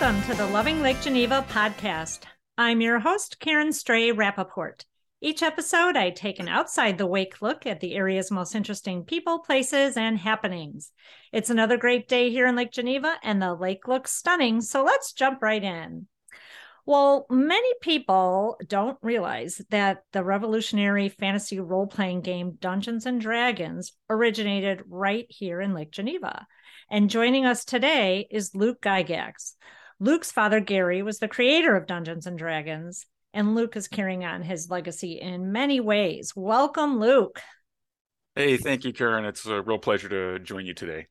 Welcome to the Loving Lake Geneva podcast. I'm your host, Karen Stray Rappaport. Each episode, I take an outside the wake look at the area's most interesting people, places, and happenings. It's another great day here in Lake Geneva, and the lake looks stunning, so let's jump right in. Well, many people don't realize that the revolutionary fantasy role playing game Dungeons and Dragons originated right here in Lake Geneva. And joining us today is Luke Gygax. Luke's father, Gary, was the creator of Dungeons and Dragons, and Luke is carrying on his legacy in many ways. Welcome, Luke. Hey, thank you, Karen. It's a real pleasure to join you today.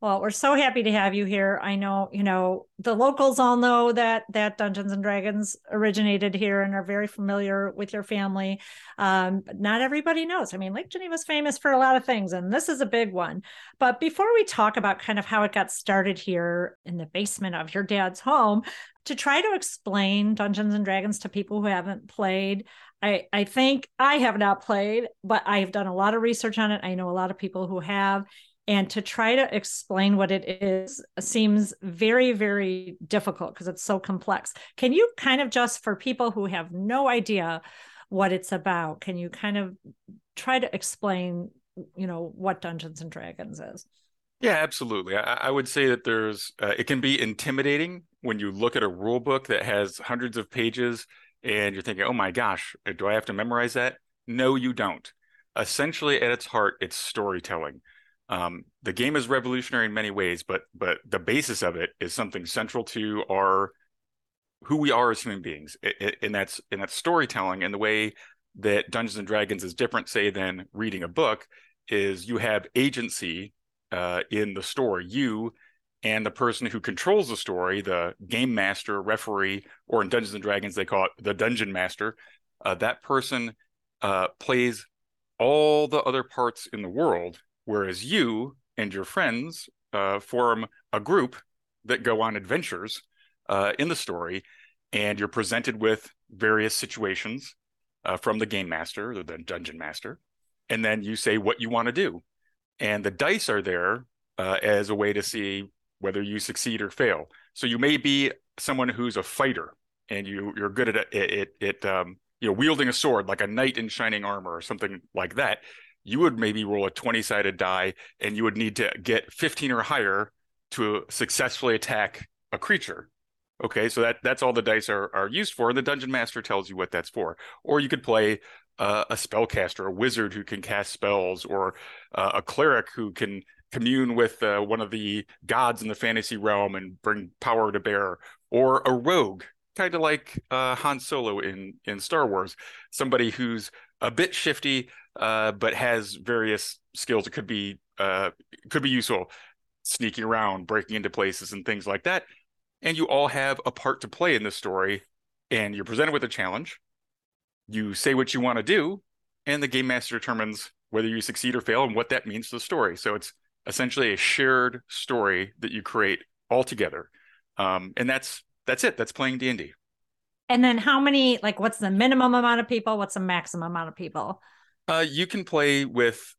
Well, we're so happy to have you here. I know, you know, the locals all know that that Dungeons and Dragons originated here and are very familiar with your family. Um, but not everybody knows. I mean, Lake Geneva's famous for a lot of things, and this is a big one. But before we talk about kind of how it got started here in the basement of your dad's home, to try to explain Dungeons and Dragons to people who haven't played, I, I think I have not played, but I have done a lot of research on it. I know a lot of people who have and to try to explain what it is seems very very difficult because it's so complex. Can you kind of just for people who have no idea what it's about can you kind of try to explain you know what dungeons and dragons is? Yeah absolutely. I, I would say that there's uh, it can be intimidating when you look at a rule book that has hundreds of pages and you're thinking oh my gosh do i have to memorize that? No you don't. Essentially at its heart it's storytelling um, the game is revolutionary in many ways, but but the basis of it is something central to our who we are as human beings, it, it, and that's and that's storytelling. And the way that Dungeons and Dragons is different, say, than reading a book, is you have agency uh, in the story. You and the person who controls the story, the game master, referee, or in Dungeons and Dragons they call it the dungeon master. Uh, that person uh, plays all the other parts in the world whereas you and your friends uh, form a group that go on adventures uh, in the story, and you're presented with various situations uh, from the game master or the dungeon master, and then you say what you want to do, and the dice are there uh, as a way to see whether you succeed or fail. So you may be someone who's a fighter, and you you're good at it, it, it um, you know wielding a sword like a knight in shining armor or something like that you would maybe roll a 20 sided die and you would need to get 15 or higher to successfully attack a creature. Okay, so that that's all the dice are are used for, and the dungeon master tells you what that's for. Or you could play uh, a spellcaster, a wizard who can cast spells, or uh, a cleric who can commune with uh, one of the gods in the fantasy realm and bring power to bear, or a rogue, kind of like uh, Han Solo in in Star Wars, somebody who's a bit shifty, uh, but has various skills. It could be uh, could be useful, sneaking around, breaking into places, and things like that. And you all have a part to play in this story, and you're presented with a challenge. You say what you want to do, and the game master determines whether you succeed or fail and what that means to the story. So it's essentially a shared story that you create all together, um, and that's that's it. That's playing D and D. And then how many, like, what's the minimum amount of people? What's the maximum amount of people? Uh, you can play with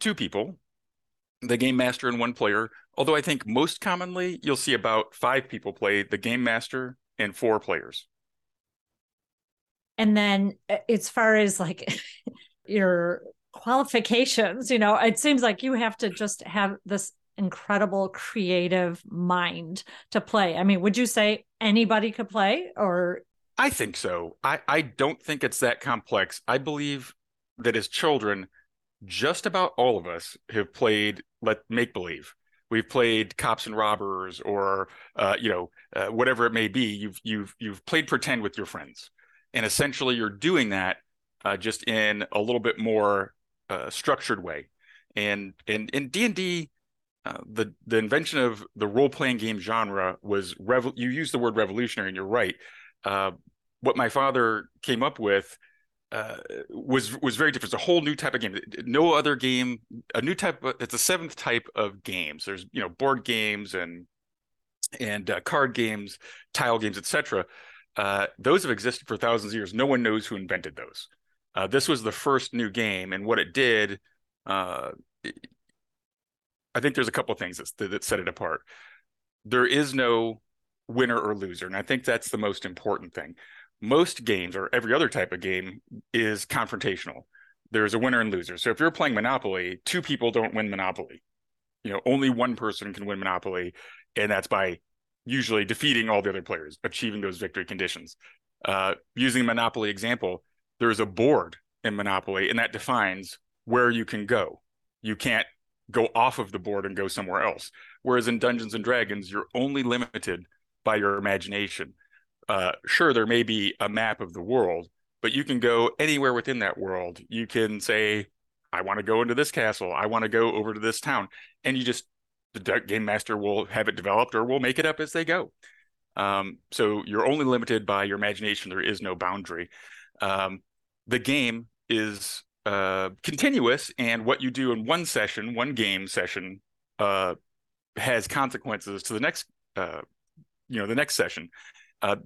two people, the game master and one player. Although I think most commonly you'll see about five people play the game master and four players. And then uh, as far as like your qualifications, you know, it seems like you have to just have this incredible creative mind to play. I mean, would you say anybody could play or I think so. I, I don't think it's that complex. I believe that as children, just about all of us have played let make believe. We've played cops and robbers, or uh, you know, uh, whatever it may be. You've you've you've played pretend with your friends, and essentially you're doing that uh, just in a little bit more uh, structured way. And and in D and D, uh, the the invention of the role playing game genre was rev- you use the word revolutionary, and you're right uh, what my father came up with uh, was was very different. It's a whole new type of game. No other game, a new type. Of, it's a seventh type of games. There's you know board games and and uh, card games, tile games, etc. Uh, those have existed for thousands of years. No one knows who invented those. Uh, this was the first new game, and what it did, uh, I think there's a couple of things that, that set it apart. There is no winner or loser. And I think that's the most important thing. Most games or every other type of game is confrontational. There's a winner and loser. So if you're playing Monopoly, two people don't win Monopoly. You know, only one person can win Monopoly, and that's by usually defeating all the other players, achieving those victory conditions. Uh, using Monopoly example, there's a board in Monopoly, and that defines where you can go. You can't go off of the board and go somewhere else. Whereas in Dungeons and Dragons, you're only limited by your imagination. Uh, sure, there may be a map of the world, but you can go anywhere within that world. You can say, I want to go into this castle. I want to go over to this town. And you just, the game master will have it developed or will make it up as they go. Um, so you're only limited by your imagination. There is no boundary. Um, the game is uh, continuous, and what you do in one session, one game session, uh, has consequences to the next, uh, you know, the next session. Uh,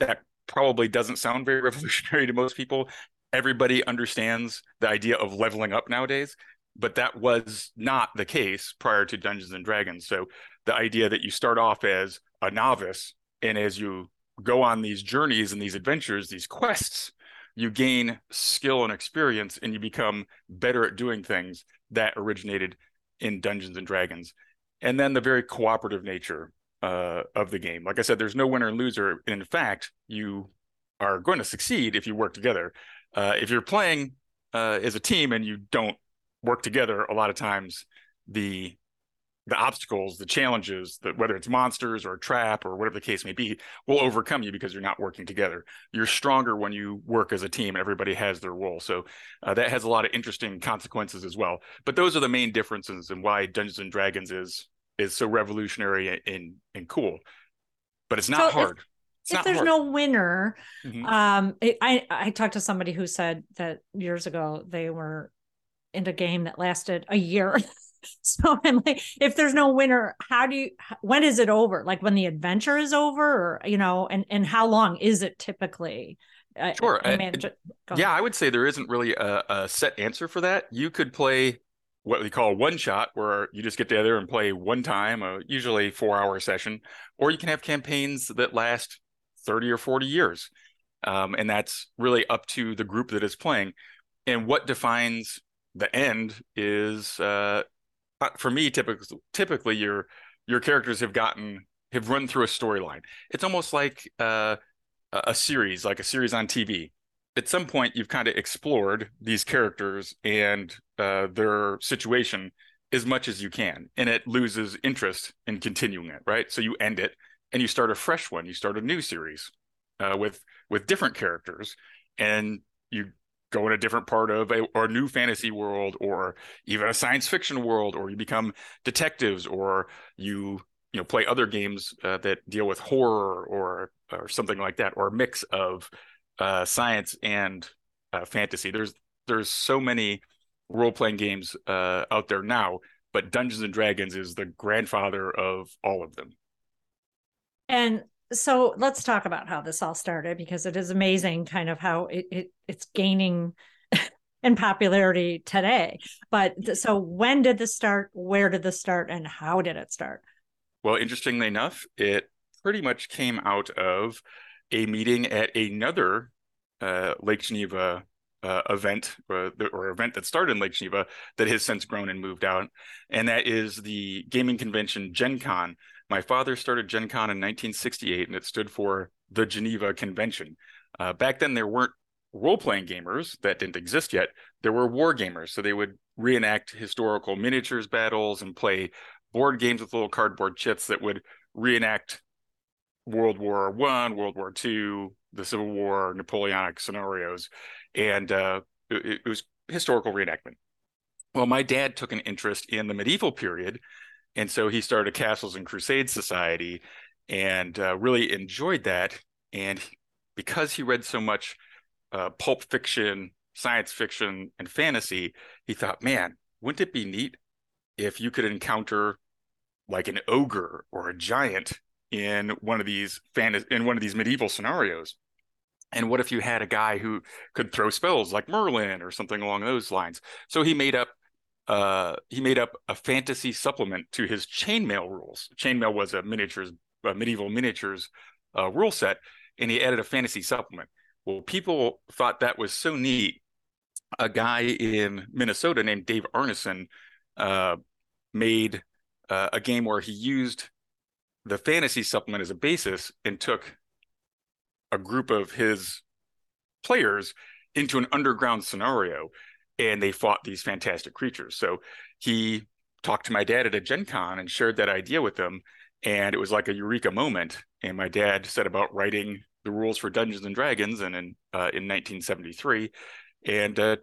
that probably doesn't sound very revolutionary to most people. Everybody understands the idea of leveling up nowadays, but that was not the case prior to Dungeons and Dragons. So the idea that you start off as a novice and as you go on these journeys and these adventures, these quests, you gain skill and experience and you become better at doing things that originated in Dungeons and Dragons. And then the very cooperative nature uh, of the game. Like I said, there's no winner and loser. In fact, you are going to succeed if you work together. Uh, if you're playing uh, as a team and you don't work together, a lot of times the the obstacles, the challenges, that whether it's monsters or a trap or whatever the case may be, will overcome you because you're not working together. You're stronger when you work as a team everybody has their role. So uh, that has a lot of interesting consequences as well. But those are the main differences and why Dungeons and Dragons is is so revolutionary and and cool. But it's not so hard. If, if there's hard. no winner, mm-hmm. um, it, I I talked to somebody who said that years ago they were in a game that lasted a year. so I'm like, if there's no winner, how do you? When is it over? Like when the adventure is over, or you know, and and how long is it typically? Sure. I, I, yeah, I would say there isn't really a, a set answer for that. You could play what we call one shot, where you just get together and play one time, a usually four hour session, or you can have campaigns that last 30 or 40 years. Um, and that's really up to the group that is playing. And what defines the end is, uh, uh for me, typically, typically your your characters have gotten have run through a storyline. It's almost like uh, a series, like a series on TV at some point you've kind of explored these characters and uh, their situation as much as you can and it loses interest in continuing it right so you end it and you start a fresh one you start a new series uh, with with different characters and you go in a different part of a or a new fantasy world or even a science fiction world or you become detectives or you you know play other games uh, that deal with horror or or something like that or a mix of uh, science and uh, fantasy. There's there's so many role playing games uh, out there now, but Dungeons and Dragons is the grandfather of all of them. And so let's talk about how this all started because it is amazing, kind of how it, it it's gaining in popularity today. But so when did this start? Where did this start? And how did it start? Well, interestingly enough, it pretty much came out of a meeting at another uh, Lake Geneva uh, event or, or, event that started in Lake Geneva that has since grown and moved out, and that is the gaming convention Gen Con. My father started Gen Con in 1968, and it stood for the Geneva Convention. Uh, back then, there weren't role playing gamers that didn't exist yet. There were war gamers, so they would reenact historical miniatures battles and play board games with little cardboard chips that would reenact World War One, World War Two, the Civil War, Napoleonic scenarios, and uh, it, it, was historical reenactment. Well, my dad took an interest in the medieval period, and so he started a Castles and Crusades Society, and uh, really enjoyed that. And because he read so much uh, pulp fiction, science fiction, and fantasy, he thought, man, wouldn't it be neat if you could encounter like an ogre or a giant in one of these fan in one of these medieval scenarios and what if you had a guy who could throw spells like merlin or something along those lines so he made up uh, he made up a fantasy supplement to his chainmail rules chainmail was a miniatures uh, medieval miniatures uh, rule set, and he added a fantasy supplement. Well, people thought that was so neat. A guy in Minnesota named Dave Arneson uh, made uh, a game where he used the fantasy supplement as a basis and took a group of his players into an underground scenario and they fought these fantastic creatures. So he talked to my dad at a Gen Con and shared that idea with him. And it was like a eureka moment. And my dad set about writing the rules for Dungeons and Dragons and in, uh, in 1973 and uh,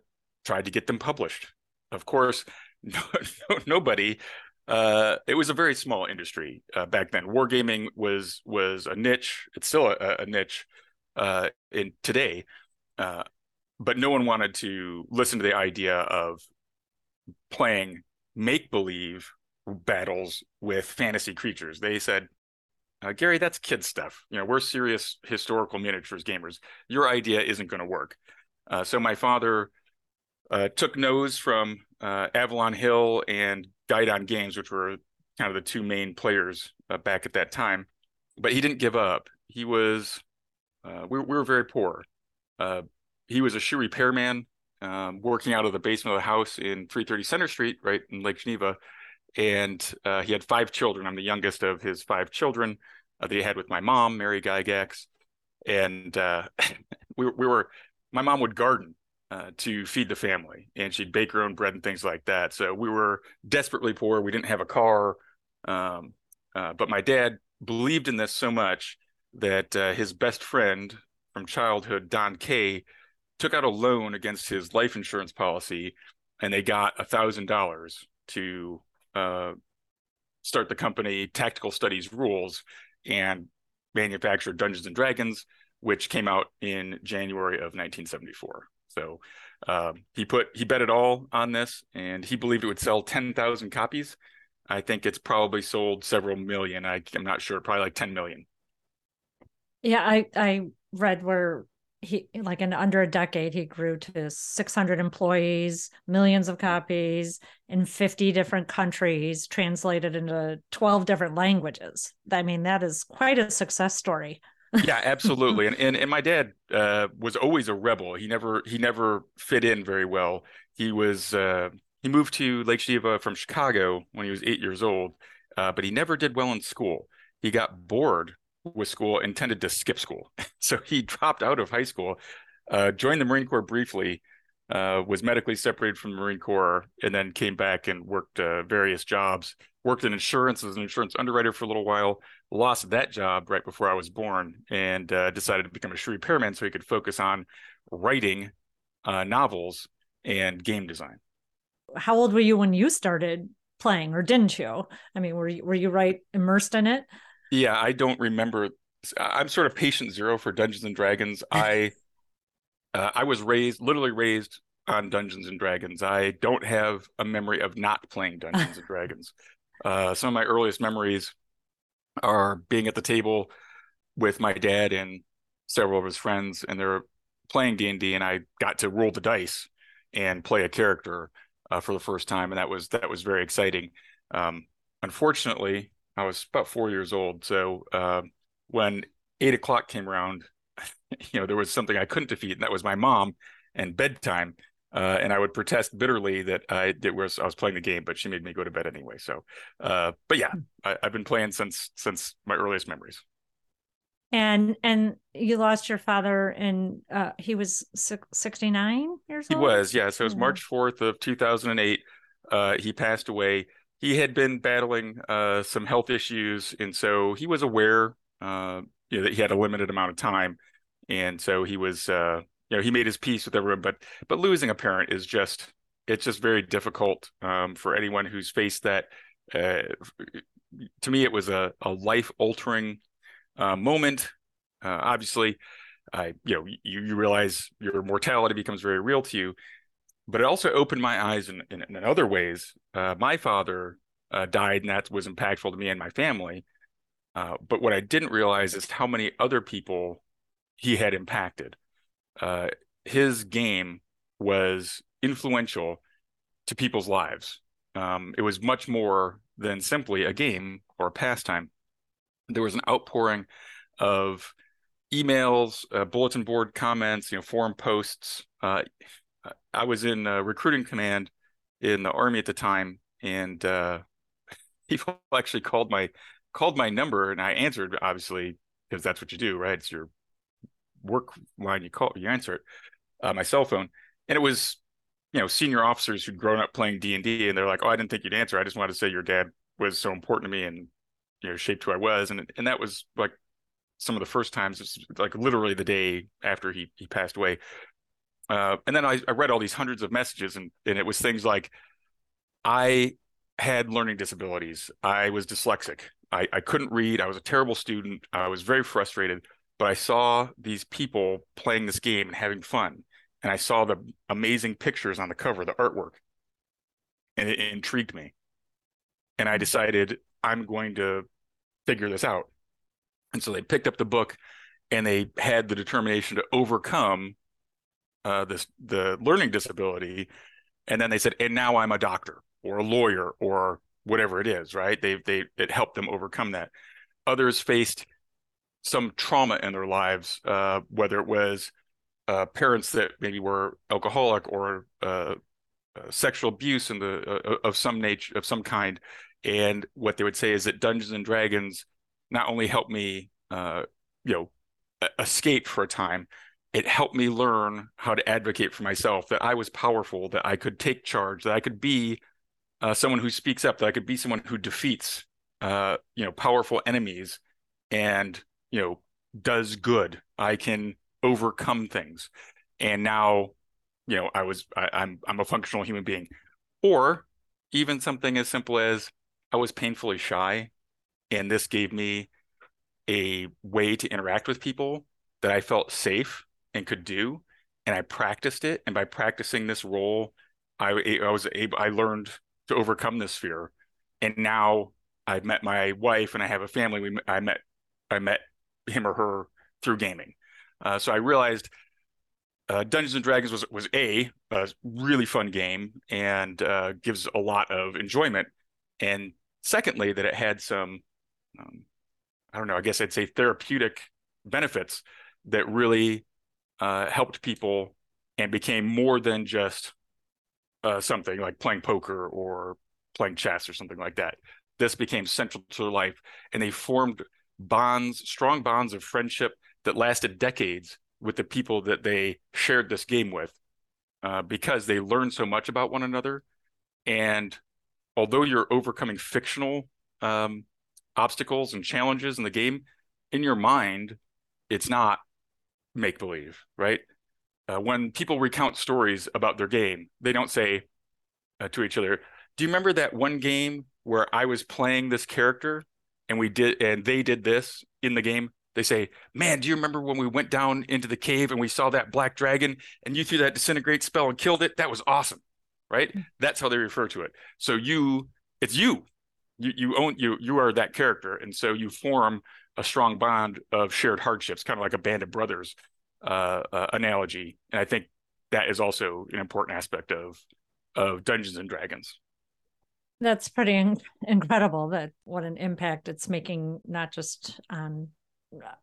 tried to get them published. Of course, no, no, nobody uh, it was a very small industry uh, back then. Wargaming was was a niche. It's still a, a niche uh, in today, uh, but no one wanted to listen to the idea of playing make believe battles with fantasy creatures. They said, uh, "Gary, that's kid stuff. You know, we're serious historical miniatures gamers. Your idea isn't going to work." Uh, so my father took nose from Avalon Hill and Guidon Games, which were kind of the two main players uh, back at that time. But he didn't give up. He was, uh, we, we, were very poor. Uh, he was a shoe repairman um, working out of the basement of the house in 330 Center Street, right in Lake Geneva. And uh, he had five children. I'm the youngest of his five children uh, that he had with my mom, Mary Gygax. And uh, we, we were, my mom would garden uh, to feed the family, and she'd bake her own bread and things like that. So we were desperately poor. We didn't have a car, um, uh, but my dad believed in this so much that uh, his best friend from childhood, Don Kaye, took out a loan against his life insurance policy, and they got a thousand dollars to uh, start the company Tactical Studies Rules and manufacture Dungeons and Dragons, which came out in January of 1974. So um, he put he bet it all on this, and he believed it would sell ten thousand copies. I think it's probably sold several million. I, I'm not sure, probably like ten million. Yeah, I I read where he like in under a decade he grew to 600 employees millions of copies in 50 different countries translated into 12 different languages i mean that is quite a success story yeah, absolutely. And, and and my dad uh, was always a rebel. He never he never fit in very well. He was uh, he moved to Lake Geneva from Chicago when he was eight years old, uh, but he never did well in school. He got bored with school and tended to skip school, so he dropped out of high school, uh, joined the Marine Corps briefly, uh, was medically separated from the Marine Corps, and then came back and worked uh, various jobs. Worked in insurance as an insurance underwriter for a little while. Lost that job right before I was born, and uh, decided to become a shoe repairman so he could focus on writing uh, novels and game design. How old were you when you started playing, or didn't you? I mean, were you were you right immersed in it? Yeah, I don't remember. I'm sort of patient zero for Dungeons and Dragons. I uh, I was raised, literally raised on Dungeons and Dragons. I don't have a memory of not playing Dungeons and Dragons. Uh, some of my earliest memories are being at the table with my dad and several of his friends, and they're playing D and D, and I got to roll the dice and play a character uh, for the first time, and that was that was very exciting. Um, unfortunately, I was about four years old, so uh, when eight o'clock came around you know there was something I couldn't defeat, and that was my mom and bedtime. Uh, and I would protest bitterly that I did was I was playing the game, but she made me go to bed anyway. So, uh, but yeah, I, have been playing since since my earliest memories. And and you lost your father, and uh, he was sixty nine years he old. He was, yeah. So it was March fourth of two thousand and eight. Uh, he passed away. He had been battling uh, some health issues, and so he was aware, uh, you know, that he had a limited amount of time and so he was uh, you know he made his peace with everyone but but losing a parent is just it's just very difficult um, for anyone who's faced that. Uh, to me it was a, a life altering uh, moment. Uh, obviously I you know you, you realize your mortality becomes very real to you but it also opened my eyes in, in, in other ways. Uh, my father uh, died and that was impactful to me and my family. Uh, but what I didn't realize is how many other people he had impacted. Uh, his game was influential to people's lives. Um, it was much more than simply a game or a pastime. there was an outpouring of emails, uh, bulletin board comments, you know, forum posts. Uh, I was in recruiting command in the army at the time, and uh, people actually called my called my number, and I answered obviously because that's what you do, right? It's your work line. You call, you answer it. Uh, my cell phone, and it was you know senior officers who'd grown up playing D and D, and they're like, "Oh, I didn't think you'd answer. I just wanted to say your dad was so important to me and you know shaped who I was." And and that was like some of the first times, it's like literally the day after he he passed away. Uh, and then I, I read all these hundreds of messages, and and it was things like, I had learning disabilities. I was dyslexic. I, I couldn't read. I was a terrible student. I was very frustrated. But I saw these people playing this game and having fun and I saw the amazing pictures on the cover, the artwork, and it, intrigued me. And I decided I'm going to figure this out. And so they picked up the book and they had the determination to overcome uh, this the learning disability. And then they said, and now I'm a doctor or a lawyer or whatever it is, right? They they it helped them overcome that. Others faced some trauma in their lives, uh, whether it was uh, parents that maybe were alcoholic or uh, uh, sexual abuse in the uh, of some nature of some kind. And what they would say is that dungeons and dragons not only helped me uh, you know escape for a time it helped me learn how to advocate for myself that i was powerful that i could take charge that i could be uh, someone who speaks up that i could be someone who defeats you know powerful enemies. And you know does good. I can overcome things. And now you know i was I, i'm i'm a functional human being. Or even something as simple as i was painfully shy and this gave me a way to interact with people that i felt safe and could do. And i practiced it. And by practicing this role i, I was able i learned to overcome this fear. And now i've met my wife and i have a family. We i met i met him or her through gaming uh, so I realized uh, Dungeons and Dragons was was a, a really fun game and uh, gives a lot of enjoyment, and secondly that it had some, um, I don't know, I guess I'd say therapeutic benefits that really uh, helped people and became more than just uh, something like playing poker or playing chess or something like that. This became central to their life, and they formed bonds, strong bonds of friendship that lasted decades with the people that they shared this game with uh, because they learned so much about one another. And although you're overcoming fictional um, obstacles and challenges in the game, in your mind, it's not make believe, right? Uh, when people recount stories about their game, they don't say uh, to each other, "Do you remember that one game where I was playing this character and we did and they did this in the game?" they say, Man, do you remember when we went down into the cave and we saw that black dragon and you threw that disintegrate spell and killed it? That was awesome. Right? Mm. That's how they refer to it. So you, it's you. You you own you you are that character. And so you form a strong bond of shared hardships, kind of like a band of brothers uh, uh, analogy. And I think that is also an important aspect of of Dungeons and Dragons. That's pretty incredible that what an impact it's making not just on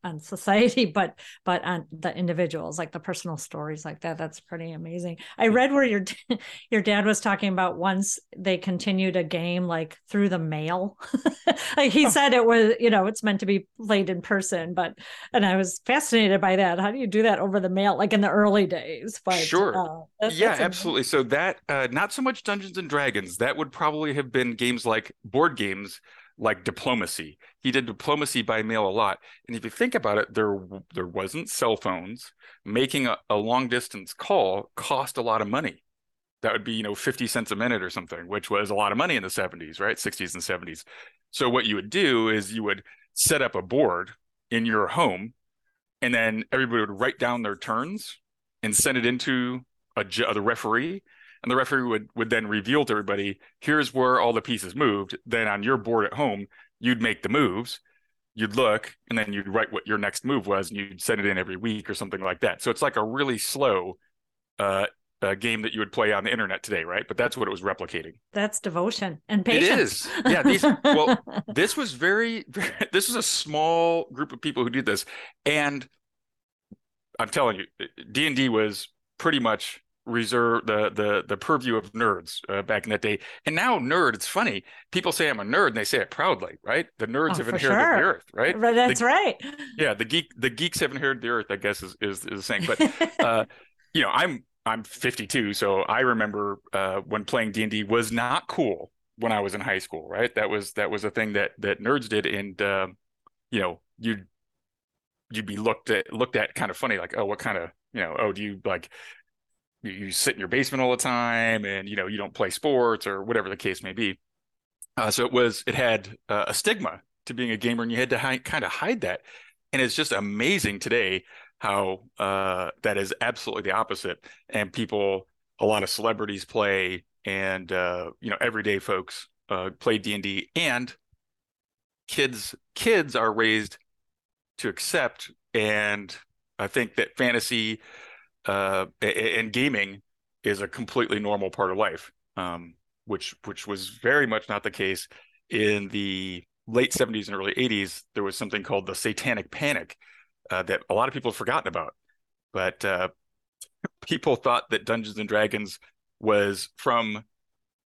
on society but but on the individuals like the personal stories like that that's pretty amazing. I read where your your dad was talking about once they continued a game like through the mail. Like he oh. said it was you know it's meant to be played in person but and i was fascinated by that. How do you do that over the mail like in the early days? But sure. uh, that's, yeah that's absolutely. So that uh not so much dungeons and dragons. That would probably have been games like board games like diplomacy. He did diplomacy by mail a lot. And if you think about it, there there wasn't cell phones. Making a, a long distance call cost a lot of money. That would be, you know, 50 cents a minute or something, which was a lot of money in the 70s, right? 60s and 70s. So what you would do is you would set up a board in your home and then everybody would write down their turns and send it into a, the referee and the referee would would then reveal to everybody here's where all the pieces moved then on your board at home you'd make the moves you'd look and then you'd write what your next move was and you'd send it in every week or something like that so it's like a really slow uh, uh, game that you would play on the internet today, right? But that's what it was replicating. That's devotion and patience. It is. Yeah. These, well, this was very, very, this was a small group of people who did this. And I'm telling you, D and D was pretty much reserved the the the purview of nerds uh, back in that day. And now nerd, it's funny. People say I'm a nerd and they say it proudly, right? The nerds oh, have inherited sure. the earth, right? That's the, right. Yeah, the geek the geeks have inherited the earth, I guess is is, is the saying. But uh, you know, I'm I'm 52, so I remember uh, when playing D and D was not cool when I was in high school, right? That was that was a thing that that nerds did, and uh, you know, you'd you'd be looked at looked at kind of funny, like, oh, what kind of you know, oh, do you like you, you sit in your basement all the time, and you know, you don't play sports or whatever the case may be. Uh, so it was it had uh, a stigma to being a gamer, and you had to kind of hide that. And it's just amazing today how uh, that is absolutely the opposite, and people, a lot of celebrities play, and uh, you know, everyday folks uh, play D and D, and kids kids are raised to accept and I think that fantasy uh, and gaming is a completely normal part of life, um, which which was very much not the case in the late 70s and early 80s. There was something called the Satanic Panic uh, that a lot of people have forgotten about, but uh, people thought that Dungeons and Dragons was from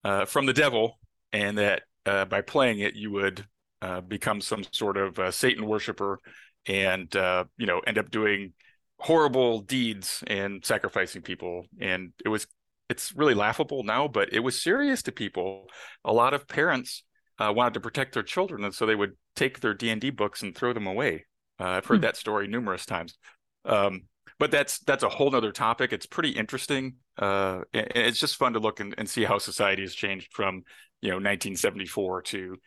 uh, from the devil, and that uh, by playing it you would uh, become some sort of Satan worshiper and you know end up doing horrible deeds and sacrificing people. And it was it's really laughable now but it was serious to people. A lot of parents uh, wanted to protect their children and so they would take their d&d books and throw them away. Uh, i've heard hmm. that story numerous times. Um, but that's that's a whole nother topic. It's pretty interesting. Uh, and it's just fun to look and, and, see how society has changed from you know 1974 to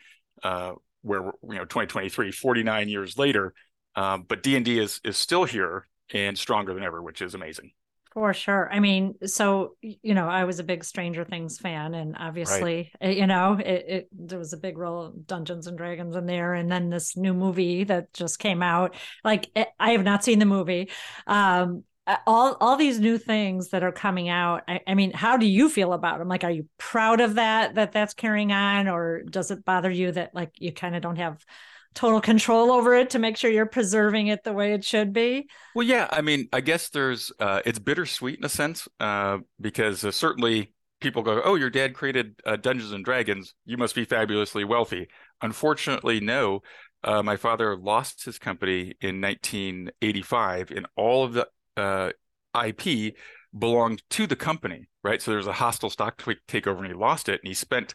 uh, where you know 2023 49 years later. Um, but D and D is is still here and stronger than ever, which is amazing. For sure. I mean, so you know, I was a big Stranger Things fan, and obviously, right. it, you know, it, it, there was a big role of Dungeons and Dragons in there, and then this new movie that just came out. Like, it, I have not seen the movie. Um, eh, all all these new things that are coming out. I, I mean, how do you feel about them? Like, are you proud of that that that's carrying on, or does it bother you that like you kind of don't have total control over it to make sure you're preserving it the way it should be? Well yeah i mean i guess there's uh, it's bittersweet in a sense uh, because uh, certainly people go oh your dad created uh, dungeons and dragons. You must be fabulously wealthy. Unfortunately no. Uh, my father lost his company in 1985 and all of the uh, ip belonged to the company right? So there's a hostile stock takeover and he lost it and he spent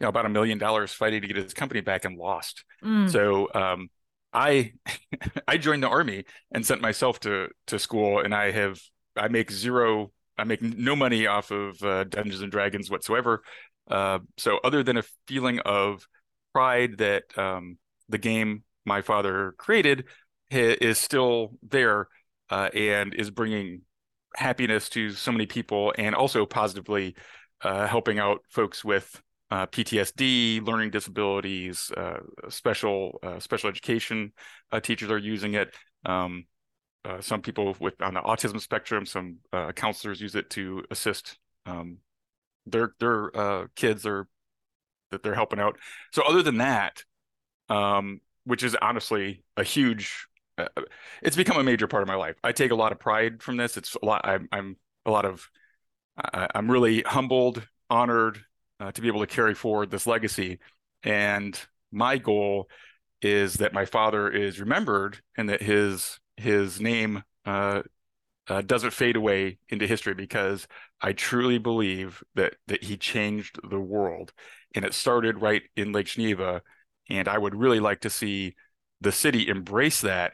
you know about a million dollars fighting to get his company back and lost. Mm. So um, I I joined the army and sent myself to to school, and I have I make zero I make no money off of uh, Dungeons and Dragons whatsoever. Uh, so other than a feeling of pride that um, the game my father created is still there uh, and is bringing happiness to so many people, and also positively uh, helping out folks with uh, PTSD, learning disabilities, uh, special uh, special education uh, teachers are using it. Um, uh, some people with on the autism spectrum, some uh, counselors use it to assist um, their their kids or that they're helping out. So other than that, um, which is honestly a huge, it's become a major part of my life. I take a lot of pride from this. It's a lot. I'm, I'm a lot of. I'm really humbled, honored, uh, to be able to carry forward this legacy. And my goal is that my father is remembered and that his his name uh, uh, doesn't fade away into history because I truly believe that that he changed the world, and it started right in Lake Geneva. And I would really like to see the city embrace that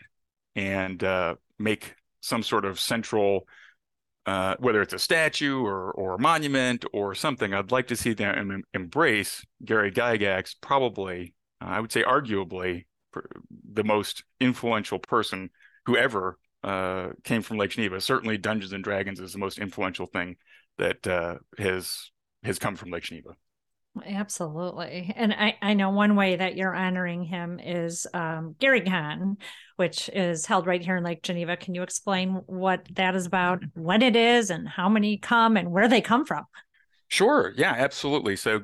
and uh, make some sort of central uh, whether it's a statue or or a monument or something, I'd like to see them em- embrace Gary Gygax. Probably, uh, I would say, arguably, the most influential person who ever uh, came from Lake Geneva. Certainly, Dungeons and Dragons is the most influential thing that uh, has has come from Lake Geneva. Absolutely. And I, I know one way that you're honoring him is um, GaryCon, which is held right here in Lake Geneva. Can you explain what that is about, when it is, and how many come and where they come from? Sure. Yeah, absolutely. So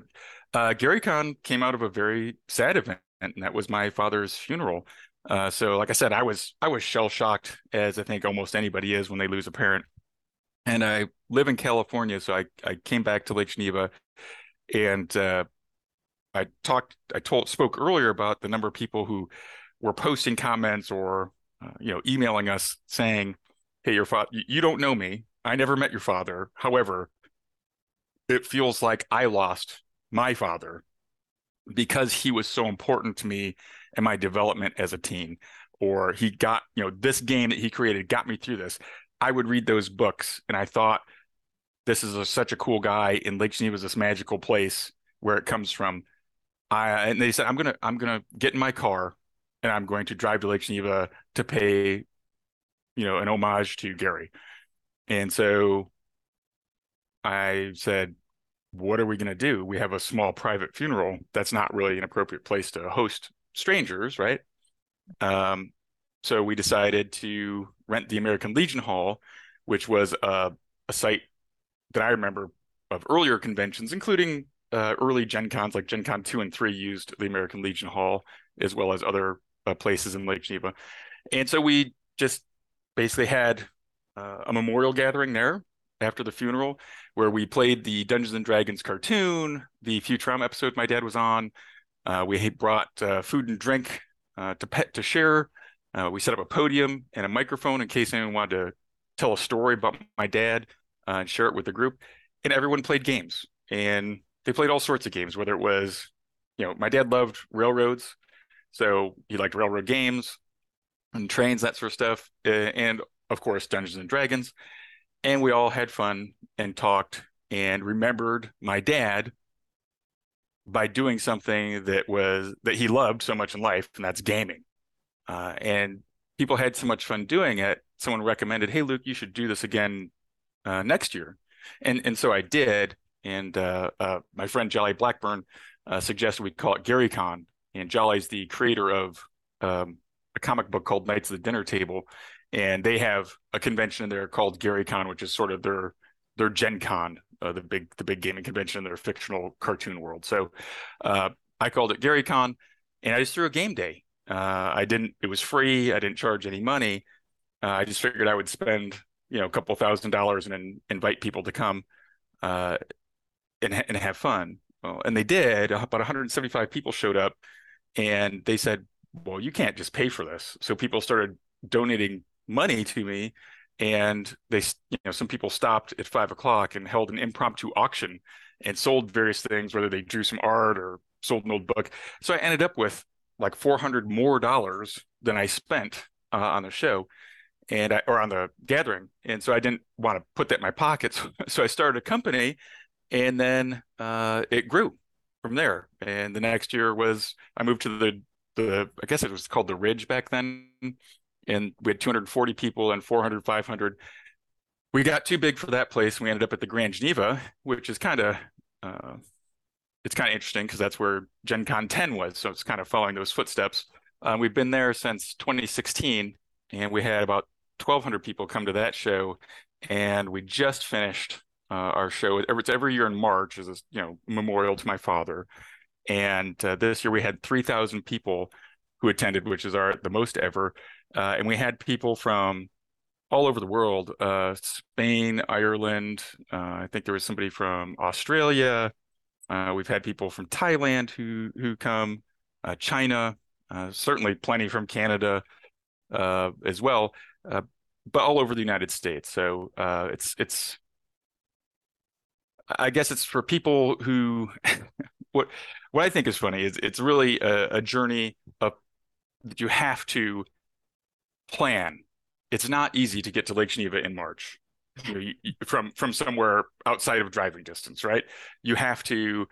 uh, GaryCon came out of a very sad event, and that was my father's funeral. Uh, so, like I said, I was I was shell shocked, as I think almost anybody is when they lose a parent. And I live in California, so I I came back to Lake Geneva and uh, I talked, I told, spoke earlier about the number of people who were posting comments or, uh, you know, emailing us saying, "Hey, your father, you don't know me. I never met your father. However, it feels like I lost my father because he was so important to me and my development as a teen, or he got, you know, this game that he created got me through this." I would read those books, and I thought this is a, such a cool guy and Lake Geneva is this magical place where it comes from. I and they said I'm gonna I'm gonna get in my car and I'm going to drive to Lake Geneva to pay, you know, an homage to Gary. And so I said, what are we going to do? We have a small private funeral. That's not really an appropriate place to host strangers, right? Um, so we decided to rent the American Legion Hall, which was a, a site that I remember of earlier conventions, including uh, early Gen Cons like Gen Con 2 and 3 used the American Legion Hall as well as other uh, places in Lake Geneva. And so we just basically had uh, a memorial gathering there after the funeral where we played the Dungeons and Dragons cartoon, the Futurama episode my dad was on. Uh, we brought uh, food and drink uh, to pet to share. we set up a podium and a microphone in case anyone wanted to tell a story about my dad uh, and share it with the group. And everyone played games, and they played all sorts of games. Whether it was, you know, my dad loved railroads, so he liked railroad games and trains, that sort of stuff, and of course Dungeons and Dragons. And we all had fun and talked and remembered my dad by doing something that was that he loved so much in life, and that's gaming. Uh, and people had so much fun doing it. Someone recommended, "Hey, Luke, you should do this again uh, next year. And and so I did. And uh, uh, my friend Jolly Blackburn uh, suggested we call it GaryCon. And Jolly's the creator of um, a comic book called Knights of the Dinner Table, and they have a convention there called GaryCon, which is sort of their their Gen Con, uh, the big the big gaming convention in their fictional cartoon world. So uh, I called it GaryCon, and I just threw a game day. I didn't. It was free. I didn't charge any money. I just figured I would spend you know a couple thousand dollars and then invite people to come uh, and and have fun. Well, and they did. About 175 people showed up, and they said, "Well, you can't just pay for this." So people started donating money to me, and they, you know, some people stopped at five o'clock and held an impromptu auction and sold various things, whether they drew some art or sold an old book. So I ended up with like 400 more dollars than I spent uh, on the show and I, or on the gathering. And so I didn't want to put that in my pockets. So I started a company and then uh, it grew from there. And the next year was, I moved to the, the, I guess it was called the Ridge back then. And we had 240 people and 400, 500. We got too big for that place. We ended up at the Grand Geneva, which is kind of, uh, it's kind of interesting because that's where Gen Con 10 was. So it's kind of following those footsteps. Uh, we've been there since 2016 and we had about 1,200 people come to that show, and we just finished uh, our show. It's every year in March as a you know memorial to my father, and uh, this year we had 3,000 people who attended, which is our the most ever, uh, and we had people from all over the world uh, spain ireland uh, i think there was somebody from australia. Uh, we've had people from thailand who who come china certainly plenty from canada uh, as well uh, but all over the United States. So uh, it's it's I guess it's for people who what what I think is funny is it's really a, a journey of that you have to plan. It's not easy to get to Lake Geneva in March. You know, you, from from somewhere outside of driving distance, right? You have to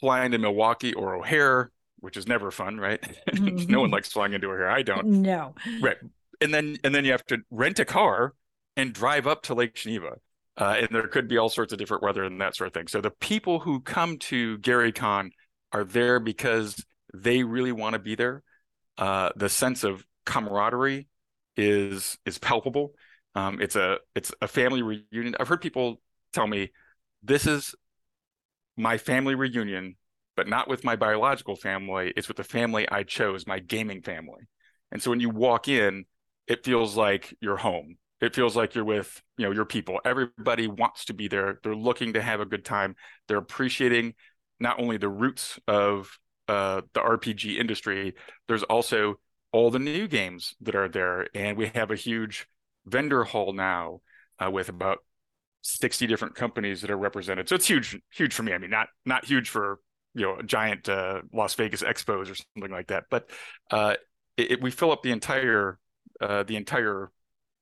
fly into Milwaukee or O'Hare, which is never fun, right? Mm-hmm. no one likes flying into O'Hare. I don't. No. Right and then and then you have to rent a car and drive up to Lake Geneva. uh, and there could be all sorts of different weather and that sort of thing. So the people who come to Gary GaryCon are there because they really want to be there. Uh, the sense of camaraderie is is palpable. Um, it's a it's a family reunion. I've heard people tell me this is my family reunion, but not with my biological family. It's with the family I chose, my gaming family. And so when you walk in, it feels like you're home. It feels like you're with, you know, your people. Everybody wants to be there. They're looking to have a good time. They're appreciating not only the roots of uh, the RPG industry, there's also all the new games that are there. And we have a huge vendor hall now uh, with about 60 different companies that are represented. So it's huge, huge for me. I mean, not not huge for you know giant uh, Las Vegas expos or something like that, but uh, it, it, we fill up the entire uh, the entire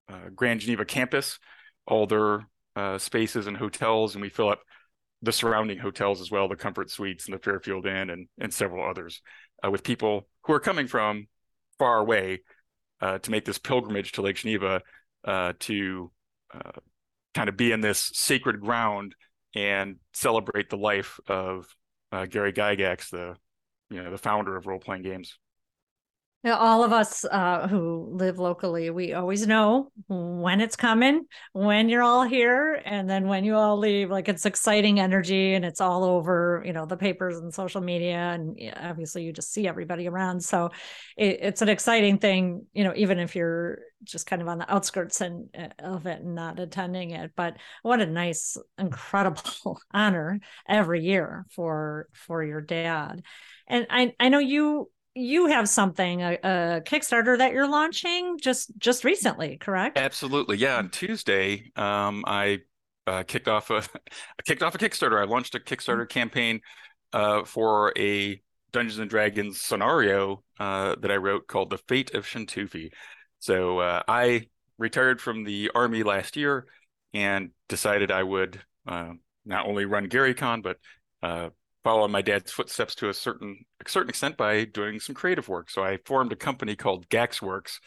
uh, Grand Geneva campus, all their uh, spaces and hotels, and we fill up the surrounding hotels as well, the Comfort Suites and the Fairfield Inn and and several others, uh, with people who are coming from far away to make this pilgrimage to Lake Geneva to kind of be in this sacred ground and celebrate the life of uh, Gary Gygax, the you know the founder of role playing games all of us uh, who live locally, we always know when it's coming, when you're all here, and then when you all leave. Like it's exciting energy, and it's all over, you know, the papers and social media, and obviously you just see everybody around. So it, it's an exciting thing, you know, even if you're just kind of on the outskirts and uh, of it and not attending it. But what a nice, incredible honor every year for for your dad. And I I know you you have something a, a, kickstarter that you're launching just just recently correct? Absolutely. Yeah on tuesday um, i uh, kicked off a I kicked off a kickstarter. I launched a kickstarter mm-hmm. campaign uh, for a dungeons and dragons scenario uh, that i wrote called the fate of Chentoufi so uh, i retired from the army last year and decided i would uh, not only run Gary Con but follow my dad's footsteps to a certain a certain extent by doing some creative work. So I formed a company called Gaxx Worx,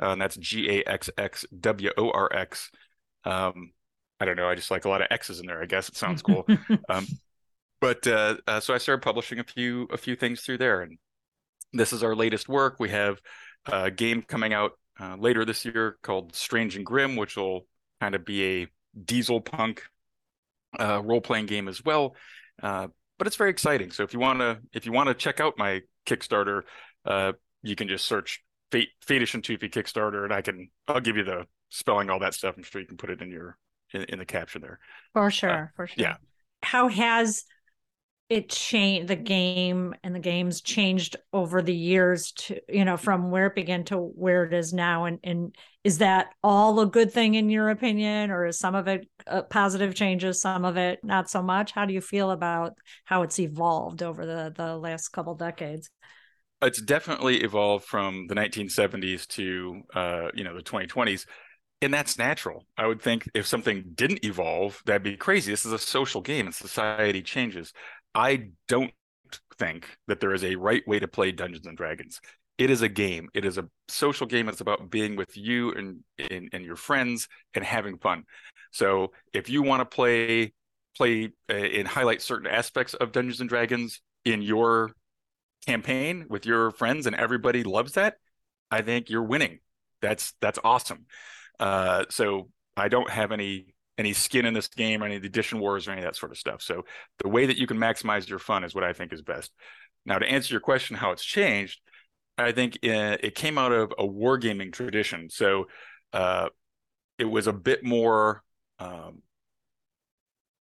uh, and that's G A X X W O R X. Um, I don't know. I just like a lot of X's in there. I guess it sounds cool. um, but uh, uh, so I started publishing a few a few things through there, and this is our latest work. We have a game coming out uh, later this year called Strange and Grim, which will kind of be a diesel punk uh, role playing game as well. Uh, but it's very exciting. So if you want to if you want to check out my Kickstarter, uh, you can just search Fate Fatish and Tufi Kickstarter, and I can I'll give you the spelling all that stuff. I'm sure you can put it in your in, in the caption there. For uh, sure, uh, for sure. Yeah. How has it changed the game and the games changed over the years to you know from where it began to where it is now and and is that all a good thing in your opinion or is some of it uh, positive changes some of it not so much how do you feel about how it's evolved over the the last couple decades it's definitely evolved from the 1970s to uh, you know the 2020s and that's natural. I would think if something didn't evolve, that'd be crazy. This is a social game and society changes. I don't think that there is a right way to play Dungeons and Dragons. It is a game. It is a social game. It's about being with you and, and, and your friends and having fun. So if you want to play play uh, and highlight certain aspects of Dungeons and Dragons in your campaign with your friends and everybody loves that, I think you're winning. That's that's awesome. Uh, so I don't have any any skin in this game or any edition wars or any of that sort of stuff. So the way that you can maximize your fun is what I think is best. Now, to answer your question, how it's changed, I think uh, it came out of a wargaming tradition. So uh, it was a bit more, um,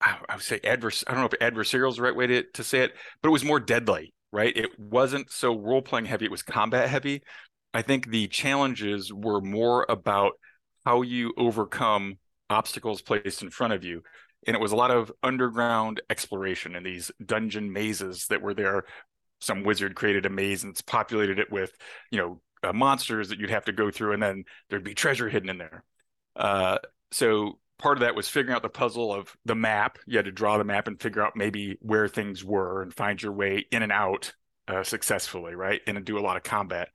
I, I, would say adverse. I don't know if adversarial is the right way to, to say it, but it was more deadly, right? It wasn't so role playing heavy. It was combat heavy. I think the challenges were more about how you overcome obstacles placed in front of you. And it was a lot of underground exploration in these dungeon mazes that were there. Some wizard created a maze and it's populated it with, you know, uh, monsters that you'd have to go through, and then there'd be treasure hidden in there. Uh, so part of that was figuring out the puzzle of the map. You had to draw the map and figure out maybe where things were and find your way in and out uh, successfully, right? And do a lot of combat.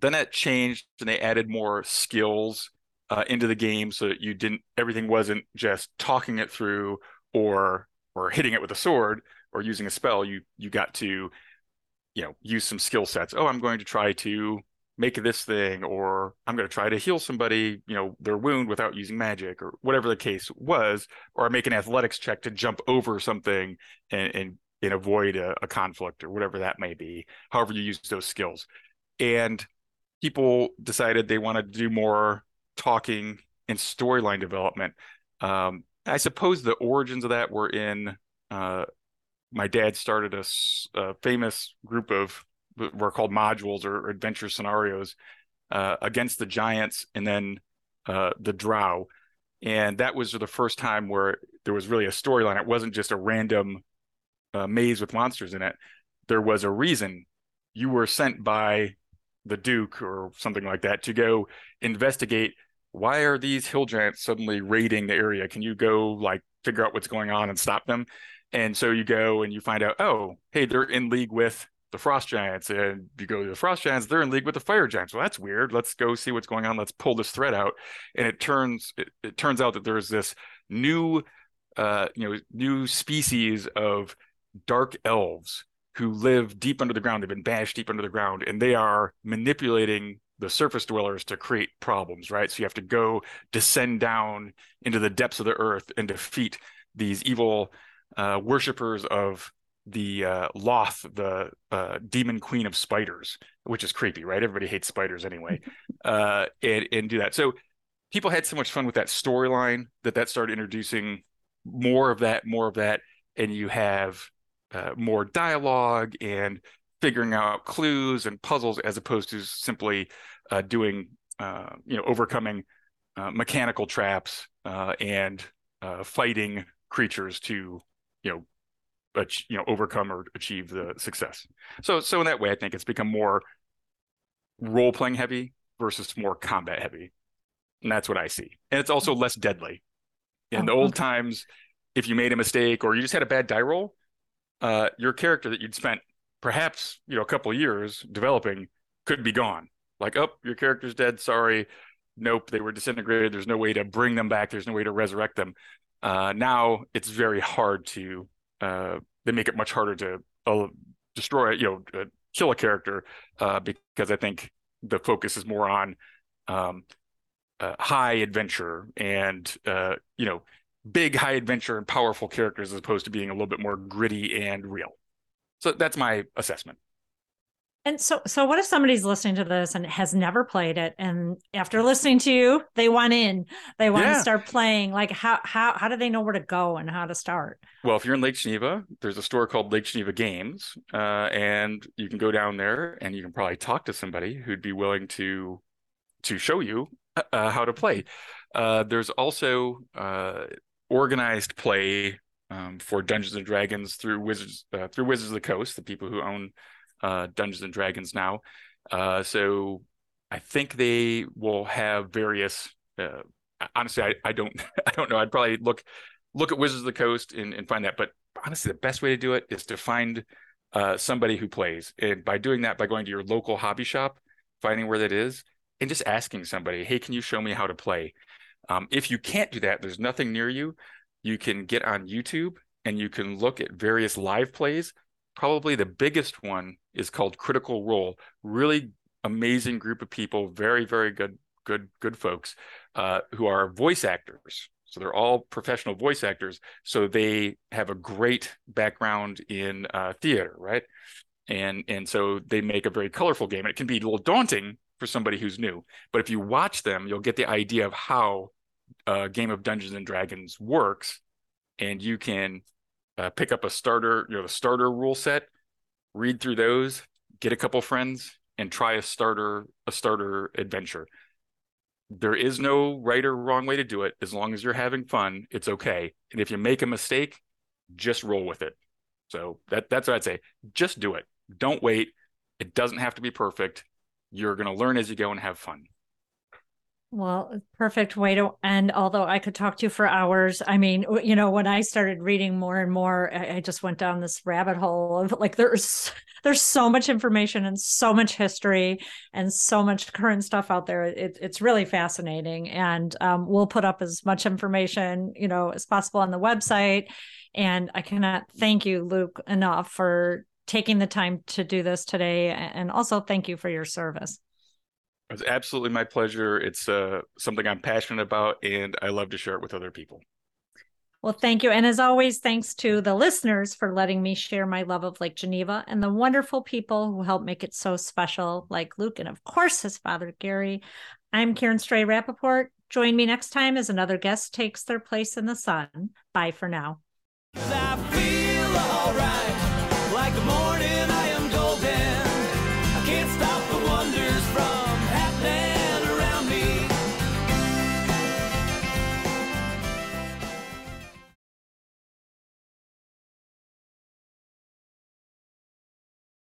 Then that changed, and they added more skills uh, into the game so that you didn't everything wasn't just talking it through or or hitting it with a sword or using a spell. You you got to you know use some skill sets. Oh i'm going to try to make this thing or i'm going to try to heal somebody you know their wound without using magic or whatever the case was or make an athletics check to jump over something and and, and avoid a, a conflict or whatever that may be however you use those skills. And people decided they wanted to do more talking and storyline development. Um, i suppose the origins of that were in uh, my dad started a, a famous group of were called modules or adventure scenarios uh, against the giants and then uh, the drow. And that was the first time where there was really a storyline. It wasn't just a random uh, maze with monsters in it. There was a reason. You were sent by the duke or something like that to go investigate why are these hill giants suddenly raiding the area? Can you go like figure out what's going on and stop them? And so you go and you find out oh hey they're in league with the frost giants. And you go to the frost giants they're in league with the fire giants. Well that's weird. Let's go see what's going on. Let's pull this thread out. And it turns it, it turns out that there's this new uh you know new species of dark elves who live deep under the ground. They've been bashed deep under the ground and they are manipulating the surface dwellers to create problems right so you have to go descend down into the depths of the earth and defeat these evil uh, worshippers of the uh, Lolth, the uh, demon queen of spiders, which is creepy, right? Everybody hates spiders anyway, uh, and and do that. So people had so much fun with that storyline that that started introducing more of that, more of that, and you have uh, more dialogue and figuring out clues and puzzles as opposed to simply uh, doing, uh, you know, overcoming uh, mechanical traps uh, and uh, fighting creatures to, you know, you know overcome or achieve the success. So so in that way i think it's become more role playing heavy versus more combat heavy. And that's what i see. And it's also less deadly. In oh, the old okay. times if you made a mistake or you just had a bad die roll uh, your character that you'd spent perhaps you know a couple years developing could be gone. Like oh your character's dead. Sorry. Nope. They were disintegrated. There's no way to bring them back. There's no way to resurrect them. Uh, now it's very hard to uh, they make it much harder to uh, destroy, you know, uh, kill a character uh, because I think the focus is more on um, uh, high adventure and you know big high adventure and powerful characters as opposed to being a little bit more gritty and real. So that's my assessment. And so, so what if somebody's listening to this and has never played it, and after listening to you, they want in, they want yeah. to start playing? Like, how how how do they know where to go and how to start? Well, if you're in Lake Geneva, there's a store called Lake Geneva Games, uh, and you can go down there and you can probably talk to somebody who'd be willing to to show you uh, uh how to play. Uh, there's also uh, organized play um, for Dungeons and Dragons through Wizards uh, through Wizards of the Coast, the people who own uh, Dungeons and Dragons now. Uh, so I think they will have various. Uh, honestly, I, I don't I don't know. I'd probably look look at Wizards of the Coast and, and find that. But honestly, the best way to do it is to find uh, somebody who plays, and by doing that, by going to your local hobby shop, finding where that is, and just asking somebody, "Hey, can you show me how to play?" Um, if you can't do that, there's nothing near you. You can get on YouTube and you can look at various live plays probably the biggest one is called Critical Role. Really amazing group of people, very very good good good folks uh, who are voice actors. So they're all professional voice actors. So they have a great background in uh, theater, right? And and so they make a very colorful game. It can be a little daunting for somebody who's new, but if you watch them, you'll get the idea of how a game of Dungeons and Dragons works, and you can uh, pick up a starter, you know, the starter rule set, read through those, get a couple friends, and try a starter a starter adventure. There is no right or wrong way to do it. As long as you're having fun, it's okay. And if you make a mistake, just roll with it. So that that's what I'd say. Just do it. Don't wait. It doesn't have to be perfect. You're going to learn as you go and have fun. Well, perfect way to end. Although I could talk to you for hours. I mean, you know, when I started reading more and more, I, just went down this rabbit hole of like there's there's so much information and so much history and so much current stuff out there. It, it's really fascinating, and um, we'll put up as much information you know as possible on the website. And I cannot thank you, Luke, enough for taking the time to do this today, and also thank you for your service. It's absolutely my pleasure. It's uh, something I'm passionate about, and I love to share it with other people. Well, thank you. And as always, thanks to the listeners for letting me share my love of Lake Geneva and the wonderful people who help make it so special, like Luke and, of course, his father, Gary. I'm Karen Stray Rappaport. Join me next time as another guest takes their place in the sun. Bye for now.